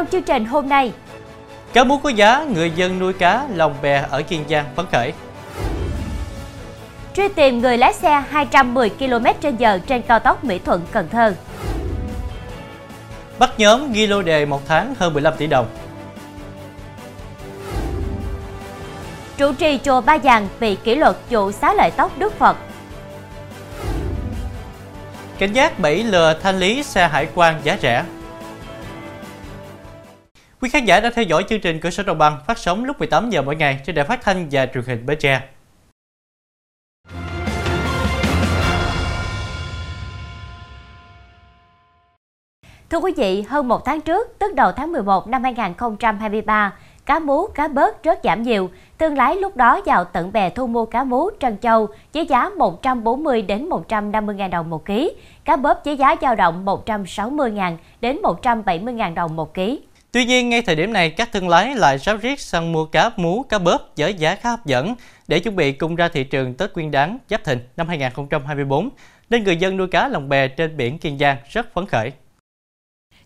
Trong chương trình hôm nay, Cá mú có giá, người dân nuôi cá lồng bè ở Kiên Giang phấn khởi. truy tìm người lái xe 210 km/h trên cao tốc Mỹ Thuận Cần Thơ. Bắt nhóm ghi lô đề một tháng hơn 15 tỷ đồng. Trụ trì chùa Ba Giàng bị kỷ luật vụ xá lợi tóc Đức Phật. Cảnh giác bẫy lừa thanh lý xe hải quan giá rẻ. Quý khán giả đã theo dõi chương trình Cửa sổ Đồng bằng phát sóng lúc 18 giờ mỗi ngày trên đài phát thanh và truyền hình Bến Tre. Thưa quý vị, hơn một tháng trước, tức đầu tháng 11 năm 2023, cá mú, cá bớt rất giảm nhiều. Thương lái lúc đó vào tận bè thu mua cá mú trân châu với giá 140 đến 150 000 đồng một ký, cá bớp với giá dao động 160 000 đến 170 000 đồng một ký. Tuy nhiên, ngay thời điểm này, các thương lái lại ráo riết săn mua cá mú, cá bớp với giá khá hấp dẫn để chuẩn bị cung ra thị trường Tết Nguyên đán Giáp Thìn năm 2024, nên người dân nuôi cá lồng bè trên biển Kiên Giang rất phấn khởi.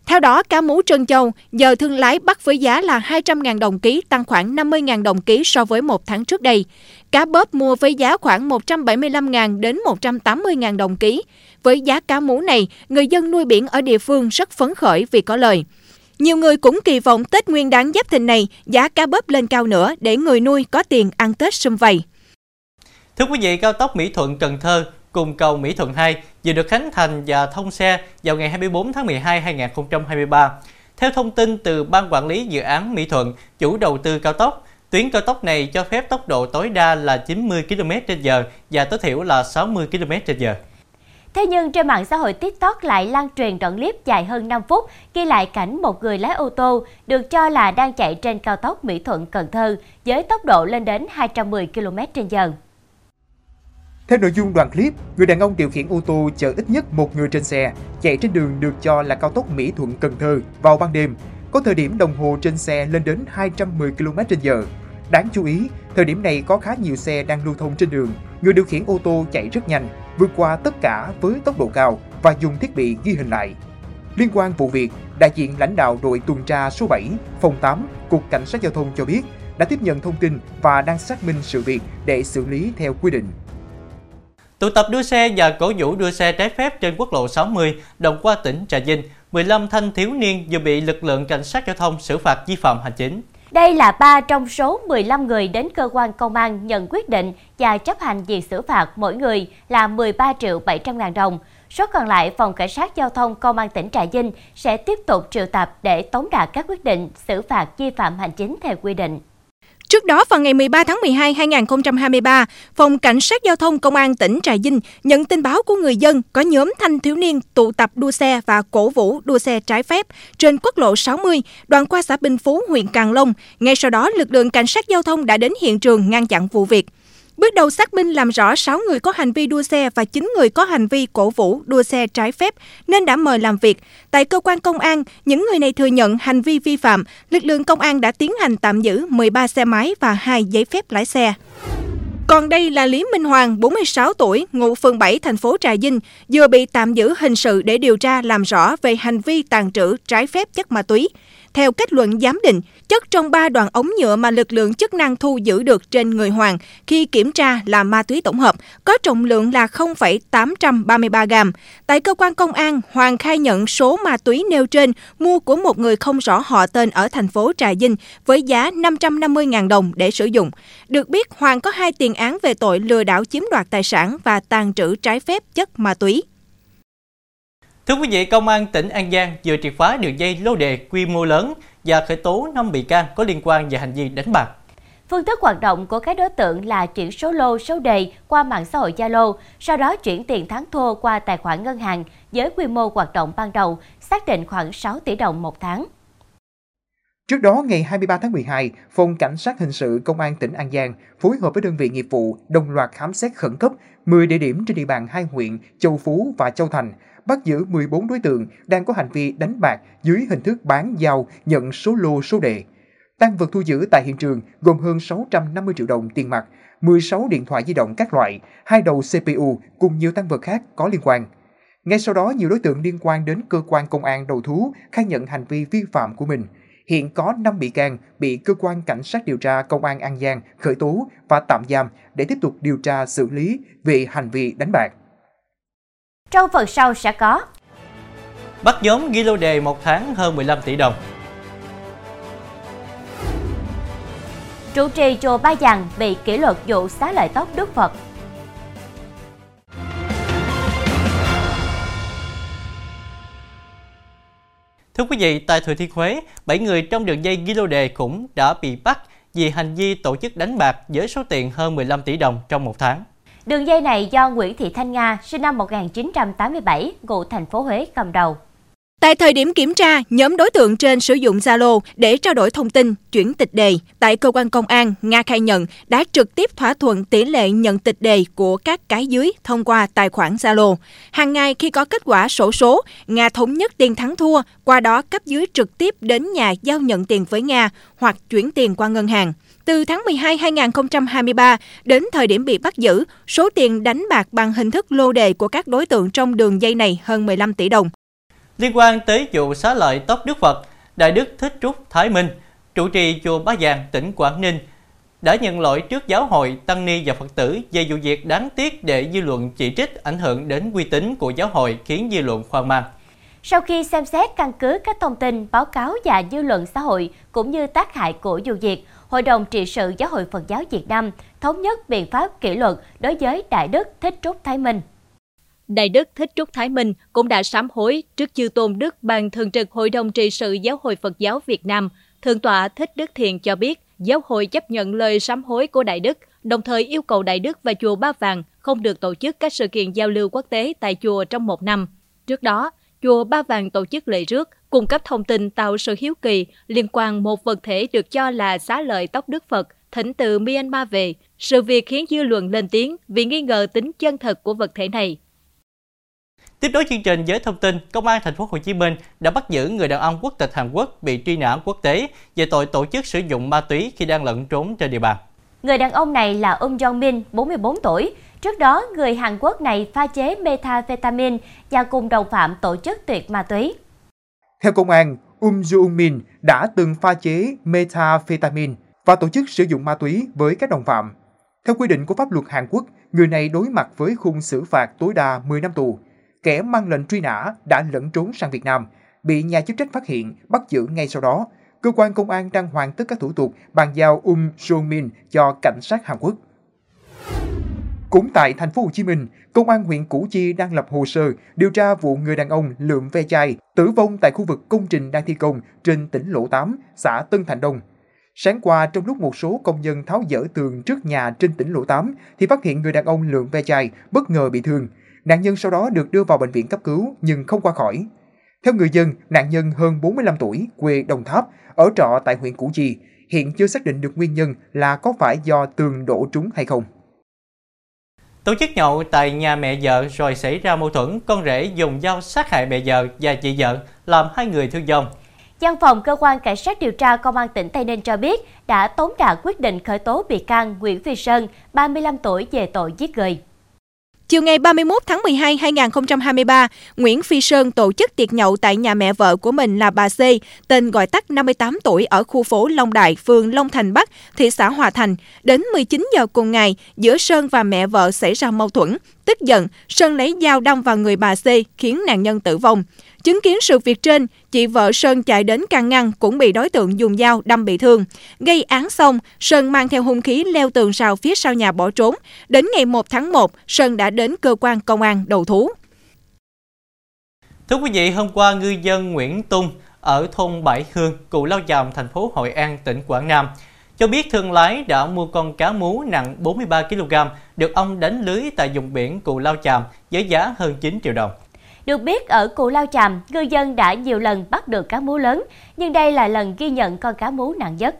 Theo đó, cá mú trân châu giờ thương lái bắt với giá là 200.000 đồng ký, tăng khoảng 50.000 đồng ký so với một tháng trước đây. Cá bớp mua với giá khoảng 175.000 đến 180.000 đồng ký. Với giá cá mú này, người dân nuôi biển ở địa phương rất phấn khởi vì có lời. Nhiều người cũng kỳ vọng Tết Nguyên đán Giáp Thìn này giá cá bớp lên cao nữa để người nuôi có tiền ăn Tết sum vầy. Thưa quý vị, cao tốc Mỹ Thuận Cần Thơ cùng cầu Mỹ Thuận 2 vừa được khánh thành và thông xe vào ngày 24 tháng 12 2023. Theo thông tin từ Ban Quản lý Dự án Mỹ Thuận, chủ đầu tư cao tốc, tuyến cao tốc này cho phép tốc độ tối đa là 90 km/h và tối thiểu là 60 km/h. Thế nhưng trên mạng xã hội TikTok lại lan truyền đoạn clip dài hơn 5 phút ghi lại cảnh một người lái ô tô được cho là đang chạy trên cao tốc Mỹ Thuận Cần Thơ với tốc độ lên đến 210 km/h. Theo nội dung đoạn clip, người đàn ông điều khiển ô tô chở ít nhất một người trên xe, chạy trên đường được cho là cao tốc Mỹ Thuận Cần Thơ vào ban đêm. Có thời điểm đồng hồ trên xe lên đến 210 km/h. Đáng chú ý, thời điểm này có khá nhiều xe đang lưu thông trên đường. Người điều khiển ô tô chạy rất nhanh, vượt qua tất cả với tốc độ cao và dùng thiết bị ghi hình lại. Liên quan vụ việc, đại diện lãnh đạo đội tuần tra số 7, phòng 8, Cục Cảnh sát Giao thông cho biết đã tiếp nhận thông tin và đang xác minh sự việc để xử lý theo quy định. Tụ tập đua xe và cổ vũ đua xe trái phép trên quốc lộ 60 đoạn qua tỉnh Trà Vinh, 15 thanh thiếu niên vừa bị lực lượng cảnh sát giao thông xử phạt vi phạm hành chính. Đây là ba trong số 15 người đến cơ quan công an nhận quyết định và chấp hành việc xử phạt mỗi người là 13 triệu 700 ngàn đồng. Số còn lại, Phòng Cảnh sát Giao thông Công an tỉnh Trà Vinh sẽ tiếp tục triệu tập để tống đạt các quyết định xử phạt vi phạm hành chính theo quy định. Trước đó, vào ngày 13 tháng 12 2023, Phòng Cảnh sát Giao thông Công an tỉnh Trà Vinh nhận tin báo của người dân có nhóm thanh thiếu niên tụ tập đua xe và cổ vũ đua xe trái phép trên quốc lộ 60, đoạn qua xã Bình Phú, huyện Càng Long. Ngay sau đó, lực lượng Cảnh sát Giao thông đã đến hiện trường ngăn chặn vụ việc. Bước đầu xác minh làm rõ 6 người có hành vi đua xe và 9 người có hành vi cổ vũ đua xe trái phép nên đã mời làm việc. Tại cơ quan công an, những người này thừa nhận hành vi vi phạm, lực lượng công an đã tiến hành tạm giữ 13 xe máy và 2 giấy phép lái xe. Còn đây là Lý Minh Hoàng, 46 tuổi, ngụ phường 7, thành phố Trà Vinh, vừa bị tạm giữ hình sự để điều tra làm rõ về hành vi tàn trữ trái phép chất ma túy. Theo kết luận giám định, chất trong ba đoạn ống nhựa mà lực lượng chức năng thu giữ được trên người Hoàng khi kiểm tra là ma túy tổng hợp, có trọng lượng là 0,833 gram. Tại cơ quan công an, Hoàng khai nhận số ma túy nêu trên mua của một người không rõ họ tên ở thành phố Trà Vinh với giá 550.000 đồng để sử dụng. Được biết, Hoàng có hai tiền án về tội lừa đảo chiếm đoạt tài sản và tàn trữ trái phép chất ma túy. Thưa quý vị, Công an tỉnh An Giang vừa triệt phá đường dây lô đề quy mô lớn và khởi tố 5 bị can có liên quan về hành vi đánh bạc. Phương thức hoạt động của các đối tượng là chuyển số lô, số đề qua mạng xã hội Zalo, sau đó chuyển tiền thắng thua qua tài khoản ngân hàng với quy mô hoạt động ban đầu xác định khoảng 6 tỷ đồng một tháng. Trước đó, ngày 23 tháng 12, Phòng Cảnh sát Hình sự Công an tỉnh An Giang phối hợp với đơn vị nghiệp vụ đồng loạt khám xét khẩn cấp 10 địa điểm trên địa bàn hai huyện Châu Phú và Châu Thành, bắt giữ 14 đối tượng đang có hành vi đánh bạc dưới hình thức bán giao nhận số lô số đề. Tăng vật thu giữ tại hiện trường gồm hơn 650 triệu đồng tiền mặt, 16 điện thoại di động các loại, hai đầu CPU cùng nhiều tăng vật khác có liên quan. Ngay sau đó, nhiều đối tượng liên quan đến cơ quan công an đầu thú khai nhận hành vi vi phạm của mình. Hiện có 5 bị can bị cơ quan cảnh sát điều tra công an An Giang khởi tố và tạm giam để tiếp tục điều tra xử lý về hành vi đánh bạc. Trong phần sau sẽ có Bắt nhóm ghi lô đề một tháng hơn 15 tỷ đồng. Trụ trì chùa Ba Giàng bị kỷ luật vụ xá lợi tóc Đức Phật. Thưa quý vị, tại Thừa Thiên Huế, 7 người trong đường dây ghi lô đề cũng đã bị bắt vì hành vi tổ chức đánh bạc với số tiền hơn 15 tỷ đồng trong một tháng. Đường dây này do Nguyễn Thị Thanh Nga, sinh năm 1987, ngụ thành phố Huế cầm đầu. Tại thời điểm kiểm tra, nhóm đối tượng trên sử dụng Zalo để trao đổi thông tin, chuyển tịch đề. Tại cơ quan công an, Nga khai nhận đã trực tiếp thỏa thuận tỷ lệ nhận tịch đề của các cái dưới thông qua tài khoản Zalo. Hàng ngày khi có kết quả sổ số, Nga thống nhất tiền thắng thua, qua đó cấp dưới trực tiếp đến nhà giao nhận tiền với Nga hoặc chuyển tiền qua ngân hàng. Từ tháng 12 2023 đến thời điểm bị bắt giữ, số tiền đánh bạc bằng hình thức lô đề của các đối tượng trong đường dây này hơn 15 tỷ đồng. Liên quan tới vụ xá lợi tóc Đức Phật, Đại Đức Thích Trúc Thái Minh, trụ trì chùa Bá Giang, tỉnh Quảng Ninh, đã nhận lỗi trước giáo hội, tăng ni và Phật tử về vụ việc đáng tiếc để dư luận chỉ trích ảnh hưởng đến uy tín của giáo hội khiến dư luận hoang mang. Sau khi xem xét căn cứ các thông tin, báo cáo và dư luận xã hội cũng như tác hại của vụ việc, Hội đồng trị sự Giáo hội Phật giáo Việt Nam thống nhất biện pháp kỷ luật đối với Đại Đức Thích Trúc Thái Minh. Đại Đức Thích Trúc Thái Minh cũng đã sám hối trước chư tôn đức ban thường trực Hội đồng trị sự Giáo hội Phật giáo Việt Nam. Thượng tọa Thích Đức Thiền cho biết, giáo hội chấp nhận lời sám hối của Đại Đức, đồng thời yêu cầu Đại Đức và chùa Ba Vàng không được tổ chức các sự kiện giao lưu quốc tế tại chùa trong một năm. Trước đó, chùa Ba Vàng tổ chức lễ rước, cung cấp thông tin tạo sự hiếu kỳ liên quan một vật thể được cho là xá lợi tóc Đức Phật thỉnh từ Myanmar về. Sự việc khiến dư luận lên tiếng vì nghi ngờ tính chân thật của vật thể này. Tiếp nối chương trình với thông tin, Công an thành phố Hồ Chí Minh đã bắt giữ người đàn ông quốc tịch Hàn Quốc bị truy nã quốc tế về tội tổ chức sử dụng ma túy khi đang lẫn trốn trên địa bàn. Người đàn ông này là Um Jong Min, 44 tuổi. Trước đó, người Hàn Quốc này pha chế methamphetamine và cùng đồng phạm tổ chức tuyệt ma túy. Theo công an, Um Joo Min đã từng pha chế methamphetamine và tổ chức sử dụng ma túy với các đồng phạm. Theo quy định của pháp luật Hàn Quốc, người này đối mặt với khung xử phạt tối đa 10 năm tù kẻ mang lệnh truy nã đã lẫn trốn sang Việt Nam, bị nhà chức trách phát hiện, bắt giữ ngay sau đó. Cơ quan công an đang hoàn tất các thủ tục bàn giao Um Joong Min cho cảnh sát Hàn Quốc. Cũng tại thành phố Hồ Chí Minh, công an huyện Củ Chi đang lập hồ sơ điều tra vụ người đàn ông lượm ve chai tử vong tại khu vực công trình đang thi công trên tỉnh Lộ 8, xã Tân Thành Đông. Sáng qua, trong lúc một số công nhân tháo dỡ tường trước nhà trên tỉnh Lộ 8, thì phát hiện người đàn ông lượm ve chai bất ngờ bị thương. Nạn nhân sau đó được đưa vào bệnh viện cấp cứu nhưng không qua khỏi. Theo người dân, nạn nhân hơn 45 tuổi, quê Đồng Tháp, ở trọ tại huyện Củ Chi, hiện chưa xác định được nguyên nhân là có phải do tường đổ trúng hay không. Tổ chức nhậu tại nhà mẹ vợ rồi xảy ra mâu thuẫn, con rể dùng dao sát hại mẹ vợ và chị vợ, làm hai người thương vong. Văn phòng Cơ quan Cảnh sát điều tra Công an tỉnh Tây Ninh cho biết đã tống đạt quyết định khởi tố bị can Nguyễn Phi Sơn, 35 tuổi về tội giết người. Chiều ngày 31 tháng 12 2023, Nguyễn Phi Sơn tổ chức tiệc nhậu tại nhà mẹ vợ của mình là bà C, tên gọi tắt 58 tuổi ở khu phố Long Đại, phường Long Thành Bắc, thị xã Hòa Thành. Đến 19 giờ cùng ngày, giữa Sơn và mẹ vợ xảy ra mâu thuẫn. Tức giận, Sơn lấy dao đâm vào người bà C khiến nạn nhân tử vong. Chứng kiến sự việc trên, chị vợ Sơn chạy đến can ngăn cũng bị đối tượng dùng dao đâm bị thương. Gây án xong, Sơn mang theo hung khí leo tường rào phía sau nhà bỏ trốn. Đến ngày 1 tháng 1, Sơn đã đến cơ quan công an đầu thú. Thưa quý vị, hôm qua ngư dân Nguyễn Tung ở thôn Bảy Hương, cụ Lao Chàm, thành phố Hội An, tỉnh Quảng Nam cho biết thương lái đã mua con cá mú nặng 43 kg được ông đánh lưới tại vùng biển Cù Lao Chàm với giá hơn 9 triệu đồng. Được biết, ở Cù Lao Chàm, ngư dân đã nhiều lần bắt được cá mú lớn, nhưng đây là lần ghi nhận con cá mú nặng nhất.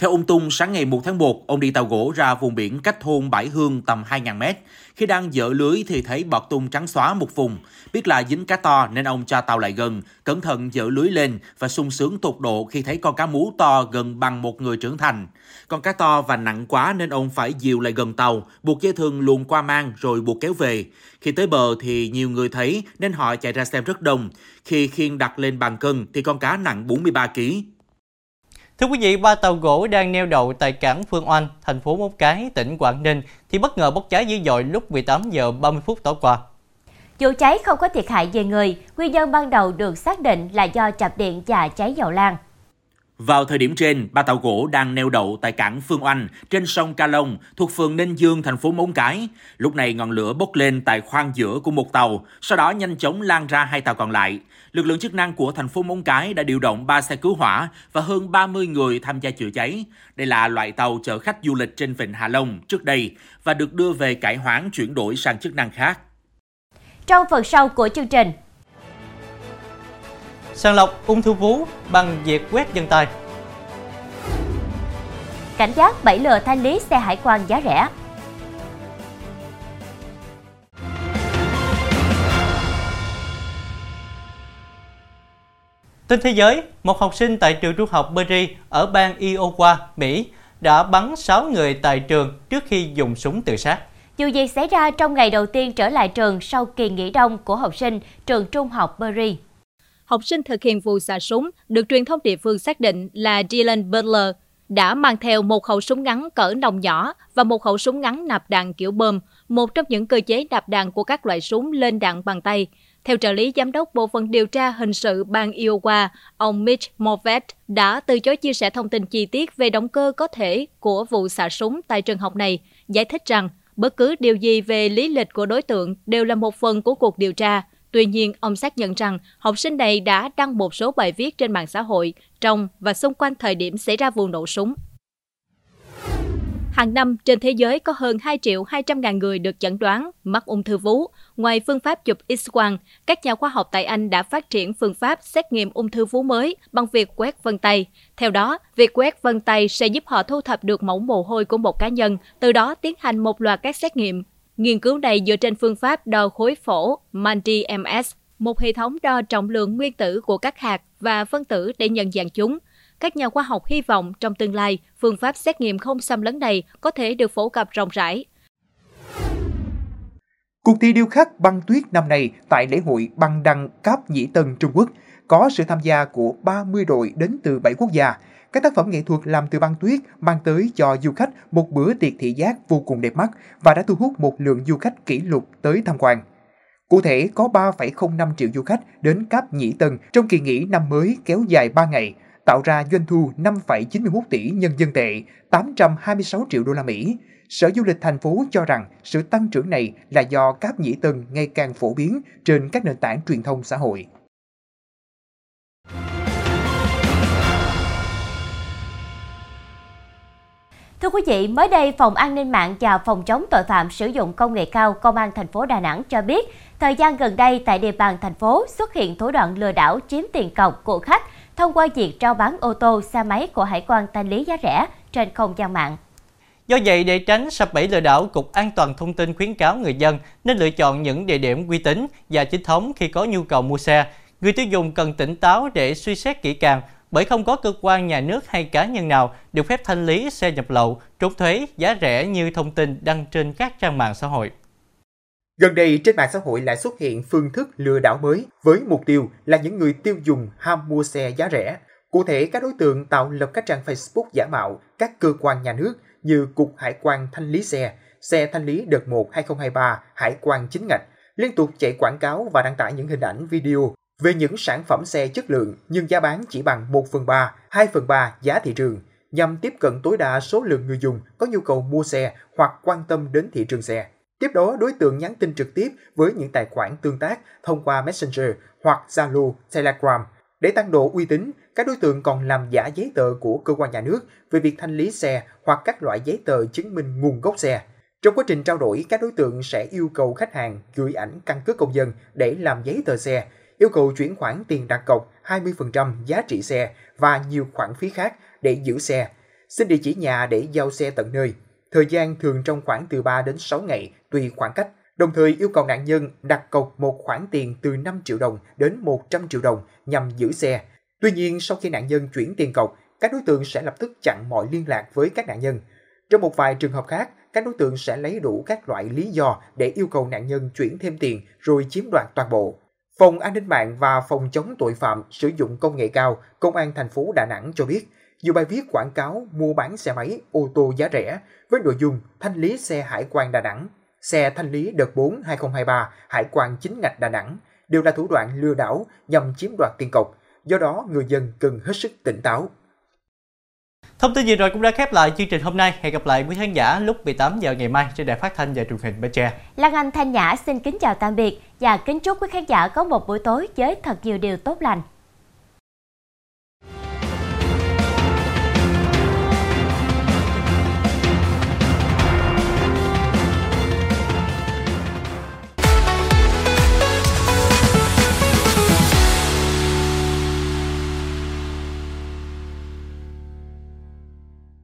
Theo ông Tung, sáng ngày 1 tháng 1, ông đi tàu gỗ ra vùng biển cách thôn Bãi Hương tầm 2.000 mét. Khi đang dỡ lưới thì thấy bọt tung trắng xóa một vùng. Biết là dính cá to nên ông cho tàu lại gần, cẩn thận dỡ lưới lên và sung sướng tột độ khi thấy con cá mú to gần bằng một người trưởng thành. Con cá to và nặng quá nên ông phải dìu lại gần tàu, buộc dây thừng luồn qua mang rồi buộc kéo về. Khi tới bờ thì nhiều người thấy nên họ chạy ra xem rất đông. Khi khiên đặt lên bàn cân thì con cá nặng 43 kg. Thưa quý vị, ba tàu gỗ đang neo đậu tại cảng Phương Oanh, thành phố Móng Cái, tỉnh Quảng Ninh thì bất ngờ bốc cháy dữ dội lúc 18 giờ 30 phút tối qua. Vụ cháy không có thiệt hại về người, nguyên nhân ban đầu được xác định là do chập điện và cháy dầu lan. Vào thời điểm trên, ba tàu gỗ đang neo đậu tại cảng Phương Oanh trên sông Ca Long thuộc phường Ninh Dương, thành phố Móng Cái. Lúc này ngọn lửa bốc lên tại khoang giữa của một tàu, sau đó nhanh chóng lan ra hai tàu còn lại. Lực lượng chức năng của thành phố Móng Cái đã điều động 3 xe cứu hỏa và hơn 30 người tham gia chữa cháy. Đây là loại tàu chở khách du lịch trên vịnh Hạ Long trước đây và được đưa về cải hoán chuyển đổi sang chức năng khác. Trong phần sau của chương trình, Sàng lọc ung thư vú bằng việc quét chân tay. cảnh giác bẫy lừa thanh lý xe hải quan giá rẻ. Tin thế giới, một học sinh tại trường trung học Berry ở bang Iowa, Mỹ đã bắn 6 người tại trường trước khi dùng súng tự sát. Vụ việc xảy ra trong ngày đầu tiên trở lại trường sau kỳ nghỉ đông của học sinh trường trung học Berry. Học sinh thực hiện vụ xả súng được truyền thông địa phương xác định là Dylan Butler đã mang theo một khẩu súng ngắn cỡ nòng nhỏ và một khẩu súng ngắn nạp đạn kiểu bơm, một trong những cơ chế nạp đạn của các loại súng lên đạn bằng tay. Theo trợ lý giám đốc Bộ phận điều tra hình sự bang Iowa, ông Mitch Moffett đã từ chối chia sẻ thông tin chi tiết về động cơ có thể của vụ xả súng tại trường học này, giải thích rằng bất cứ điều gì về lý lịch của đối tượng đều là một phần của cuộc điều tra. Tuy nhiên, ông xác nhận rằng học sinh này đã đăng một số bài viết trên mạng xã hội trong và xung quanh thời điểm xảy ra vụ nổ súng. Hàng năm, trên thế giới có hơn 2 triệu 200 ngàn người được chẩn đoán mắc ung thư vú. Ngoài phương pháp chụp X-quang, các nhà khoa học tại Anh đã phát triển phương pháp xét nghiệm ung thư vú mới bằng việc quét vân tay. Theo đó, việc quét vân tay sẽ giúp họ thu thập được mẫu mồ hôi của một cá nhân, từ đó tiến hành một loạt các xét nghiệm. Nghiên cứu này dựa trên phương pháp đo khối phổ MANDI-MS, một hệ thống đo trọng lượng nguyên tử của các hạt và phân tử để nhận dạng chúng. Các nhà khoa học hy vọng trong tương lai, phương pháp xét nghiệm không xâm lấn này có thể được phổ cập rộng rãi. Cuộc thi điêu khắc băng tuyết năm nay tại lễ hội băng đăng Cáp Nhĩ Tân Trung Quốc có sự tham gia của 30 đội đến từ 7 quốc gia. Các tác phẩm nghệ thuật làm từ băng tuyết mang tới cho du khách một bữa tiệc thị giác vô cùng đẹp mắt và đã thu hút một lượng du khách kỷ lục tới tham quan. Cụ thể, có 3,05 triệu du khách đến Cáp Nhĩ Tân trong kỳ nghỉ năm mới kéo dài 3 ngày, tạo ra doanh thu 5,91 tỷ nhân dân tệ, 826 triệu đô la Mỹ. Sở Du lịch thành phố cho rằng sự tăng trưởng này là do Cáp Nhĩ Tân ngày càng phổ biến trên các nền tảng truyền thông xã hội. Thưa quý vị, mới đây Phòng An ninh mạng và Phòng chống tội phạm sử dụng công nghệ cao Công an thành phố Đà Nẵng cho biết, thời gian gần đây tại địa bàn thành phố xuất hiện thủ đoạn lừa đảo chiếm tiền cọc của khách thông qua việc trao bán ô tô, xe máy của hải quan thanh lý giá rẻ trên không gian mạng. Do vậy, để tránh sập bẫy lừa đảo, Cục An toàn Thông tin khuyến cáo người dân nên lựa chọn những địa điểm uy tín và chính thống khi có nhu cầu mua xe. Người tiêu dùng cần tỉnh táo để suy xét kỹ càng, bởi không có cơ quan nhà nước hay cá nhân nào được phép thanh lý xe nhập lậu, trốn thuế, giá rẻ như thông tin đăng trên các trang mạng xã hội. Gần đây trên mạng xã hội lại xuất hiện phương thức lừa đảo mới với mục tiêu là những người tiêu dùng ham mua xe giá rẻ. Cụ thể, các đối tượng tạo lập các trang Facebook giả mạo các cơ quan nhà nước như Cục Hải quan Thanh lý xe, xe thanh lý đợt 1 2023, Hải quan chính ngạch, liên tục chạy quảng cáo và đăng tải những hình ảnh video về những sản phẩm xe chất lượng nhưng giá bán chỉ bằng 1 phần 3, 2 phần 3 giá thị trường nhằm tiếp cận tối đa số lượng người dùng có nhu cầu mua xe hoặc quan tâm đến thị trường xe. Tiếp đó, đối tượng nhắn tin trực tiếp với những tài khoản tương tác thông qua Messenger hoặc Zalo, Telegram. Để tăng độ uy tín, các đối tượng còn làm giả giấy tờ của cơ quan nhà nước về việc thanh lý xe hoặc các loại giấy tờ chứng minh nguồn gốc xe. Trong quá trình trao đổi, các đối tượng sẽ yêu cầu khách hàng gửi ảnh căn cước công dân để làm giấy tờ xe, yêu cầu chuyển khoản tiền đặt cọc 20% giá trị xe và nhiều khoản phí khác để giữ xe. xin địa chỉ nhà để giao xe tận nơi. Thời gian thường trong khoảng từ 3 đến 6 ngày, tùy khoảng cách. Đồng thời yêu cầu nạn nhân đặt cọc một khoản tiền từ 5 triệu đồng đến 100 triệu đồng nhằm giữ xe. Tuy nhiên, sau khi nạn nhân chuyển tiền cọc, các đối tượng sẽ lập tức chặn mọi liên lạc với các nạn nhân. Trong một vài trường hợp khác, các đối tượng sẽ lấy đủ các loại lý do để yêu cầu nạn nhân chuyển thêm tiền rồi chiếm đoạt toàn bộ. Phòng An ninh mạng và Phòng chống tội phạm sử dụng công nghệ cao, Công an thành phố Đà Nẵng cho biết, nhiều bài viết quảng cáo mua bán xe máy, ô tô giá rẻ với nội dung thanh lý xe hải quan Đà Nẵng, xe thanh lý đợt 4 2023 hải quan chính ngạch Đà Nẵng đều là thủ đoạn lừa đảo nhằm chiếm đoạt tiền cọc. Do đó, người dân cần hết sức tỉnh táo. Thông tin vừa rồi cũng đã khép lại chương trình hôm nay. Hẹn gặp lại quý khán giả lúc 18 giờ ngày mai trên đài phát thanh và truyền hình Bến Tre. Lan Anh Thanh Nhã xin kính chào tạm biệt và kính chúc quý khán giả có một buổi tối với thật nhiều điều tốt lành.